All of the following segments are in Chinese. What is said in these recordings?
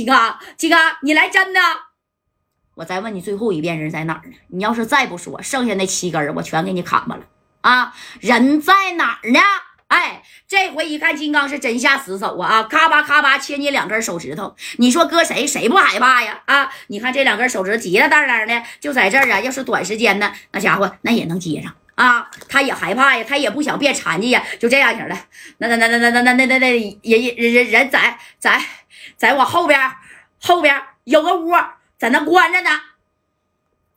金刚，金刚，你来真的？我再问你最后一遍，人在哪儿呢？你要是再不说，剩下那七根我全给你砍吧了啊！人在哪儿呢？哎，这回一看金刚是真下死手啊！啊，咔吧咔吧切你两根手指头，你说搁谁谁不害怕呀？啊，你看这两根手指急了当当的，就在这儿啊！要是短时间呢，那家伙那也能接上啊！他也害怕呀，他也不想变残疾呀，就这样型的。那那那那那那那那那那人人人人在在在我后边后边有个屋。在那关着呢，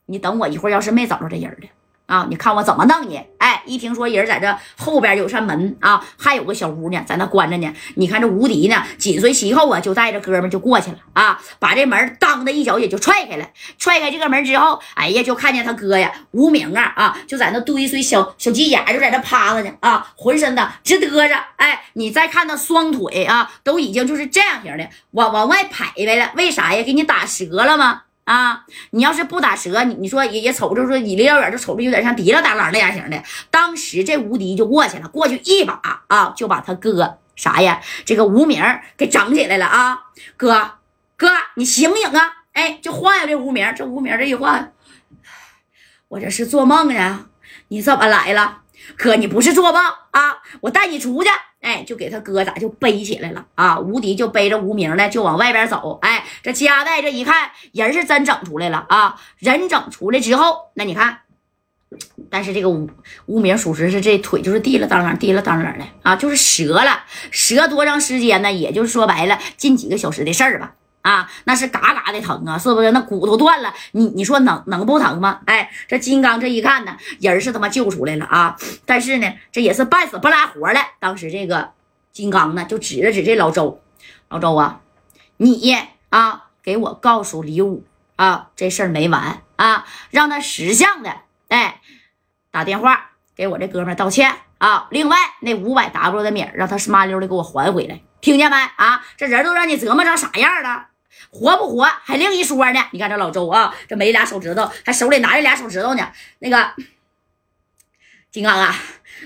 你等我一会儿，要是没找着这人的啊，你看我怎么弄你！哎，一听说人在这后边有扇门啊，还有个小屋呢，在那关着呢。你看这无敌呢，紧随其后啊，就带着哥们就过去了啊，把这门当的一脚也就踹开了。踹开这个门之后，哎呀，就看见他哥呀，无名啊啊，就在那堆堆小小鸡眼，就在那趴着呢啊，浑身的直嘚着。哎，你再看那双腿啊，都已经就是这样型的，往往外排排了。为啥呀？给你打折了吗？啊，你要是不打折，你你说也也瞅着说，你离老远就瞅着有点像滴了当啷那样型的。当时这无敌就过去了，过去一把啊，就把他哥啥呀，这个无名给整起来了啊！哥哥，你醒醒啊！哎，就晃悠这无名，这无名这一晃，我这是做梦呢？你怎么来了？哥，你不是做梦啊！我带你出去。哎，就给他哥咋就背起来了啊？无敌就背着无名呢，就往外边走。哎，这加代这一看人是真整出来了啊！人整出来之后，那你看，但是这个无无名属实是这腿就是滴了当啷滴了当啷的啊，就是折了，折多长时间呢？也就是说白了，近几个小时的事儿吧。啊，那是嘎嘎的疼啊，是不是？那骨头断了，你你说能能不疼吗？哎，这金刚这一看呢，人是他妈救出来了啊！但是呢，这也是半死不拉活的。当时这个金刚呢，就指了指这老周，老周啊，你啊，给我告诉李武啊，这事儿没完啊，让他识相的，哎，打电话给我这哥们道歉啊。另外那五百 W 的米，让他麻溜的给我还回来，听见没？啊，这人都让你折磨成啥样了？活不活还另一说呢。你看这老周啊，这没俩手指头，还手里拿着俩手指头呢。那个金刚啊，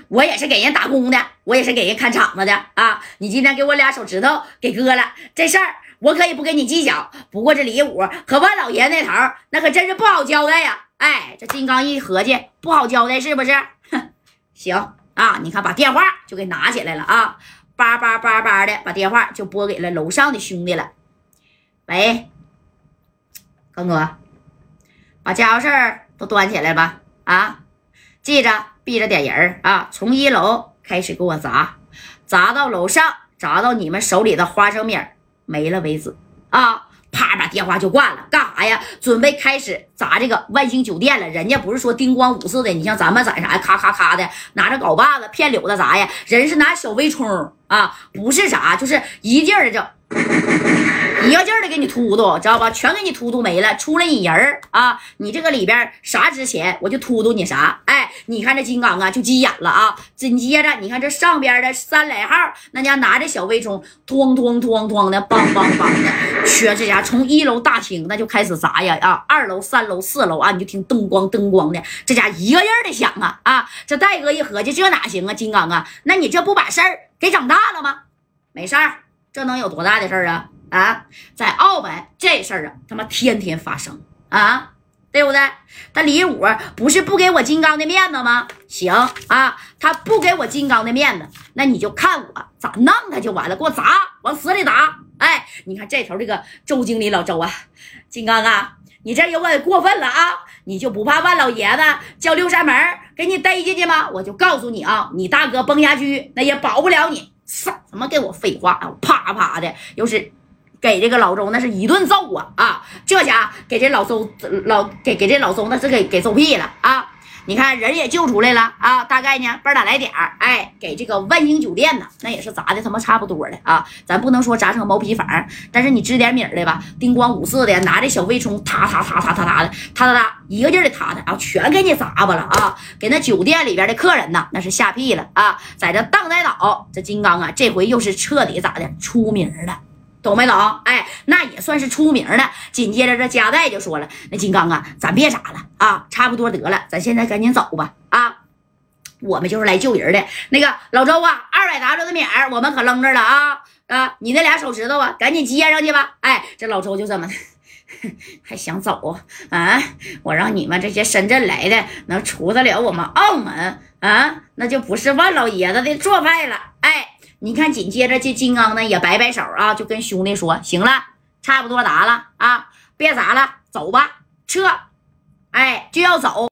我也是给人打工的，我也是给人看场子的啊。你今天给我俩手指头给割了，这事儿我可以不跟你计较。不过这李武和万老爷那头那可真是不好交代呀。哎，这金刚一合计，不好交代是不是？哼，行啊，你看把电话就给拿起来了啊，叭叭叭叭的把电话就拨给了楼上的兄弟了。喂，刚哥，把家伙事儿都端起来吧！啊，记着，避着点人啊！从一楼开始给我砸，砸到楼上，砸到你们手里的花生米没了为止啊！啪，把电话就挂了。干啥呀？准备开始砸这个万兴酒店了。人家不是说叮咣五四的，你像咱们攒啥？咔咔咔的，拿着镐把子、片柳子砸呀。人是拿小微冲啊，不是啥，就是一劲儿的整。一个劲儿的给你突突，知道吧？全给你突突没了，出来你人儿啊！你这个里边啥值钱，我就突突你啥。哎，你看这金刚啊，就急眼了啊！紧接着，你看这上边的三来号，那家拿着小微冲，咣咣咣咣的，梆梆梆的，全这家从一楼大厅那就开始砸呀啊！二楼、三楼、四楼啊，你就听灯光灯光的，这家一个劲儿的响啊啊！这戴哥一合计，这哪行啊？金刚啊，那你这不把事儿给整大了吗？没事儿，这能有多大的事儿啊？啊，在澳门这事儿啊，他妈天天发生啊，对不对？他李武不是不给我金刚的面子吗？行啊，他不给我金刚的面子，那你就看我咋弄他就完了，给我砸，往死里砸！哎，你看这头这个周经理老周啊，金刚啊，你这有点过分了啊！你就不怕万老爷子叫六扇门给你逮进去吗？我就告诉你啊，你大哥崩下去那也保不了你。啥他妈给我废话啊！啪啪的又是。给这个老周那是一顿揍啊啊！这家给这老周老给给这老周那是给给揍屁了啊！你看人也救出来了啊！大概呢半打来点儿，哎，给这个万兴酒店呢，那也是砸的他妈差不多的啊！咱不能说砸成毛坯房，但是你支点米的吧，叮咣五四的，拿着小微冲，踏踏踏踏踏踏的，踏踏踏，一个劲儿的踏踏啊，全给你砸吧了啊！给那酒店里边的客人呢，那是吓屁了啊！在这荡在岛，这金刚啊，这回又是彻底咋的出名了。懂没懂？哎，那也算是出名了。紧接着这加代就说了：“那金刚啊，咱别砸了啊，差不多得了，咱现在赶紧走吧。啊，我们就是来救人的。那个老周啊，二百 W 的米儿我们可扔这了啊。啊，你那俩手指头啊，赶紧接上去吧。哎，这老周就这么的，还想走啊？我让你们这些深圳来的能出得了我们澳门啊，那就不是万老爷子的做派了。哎，你看，紧接着这金刚呢也摆摆手啊，就跟兄弟说：“行了，差不多砸了啊，别砸了，走吧，撤。”哎，就要走。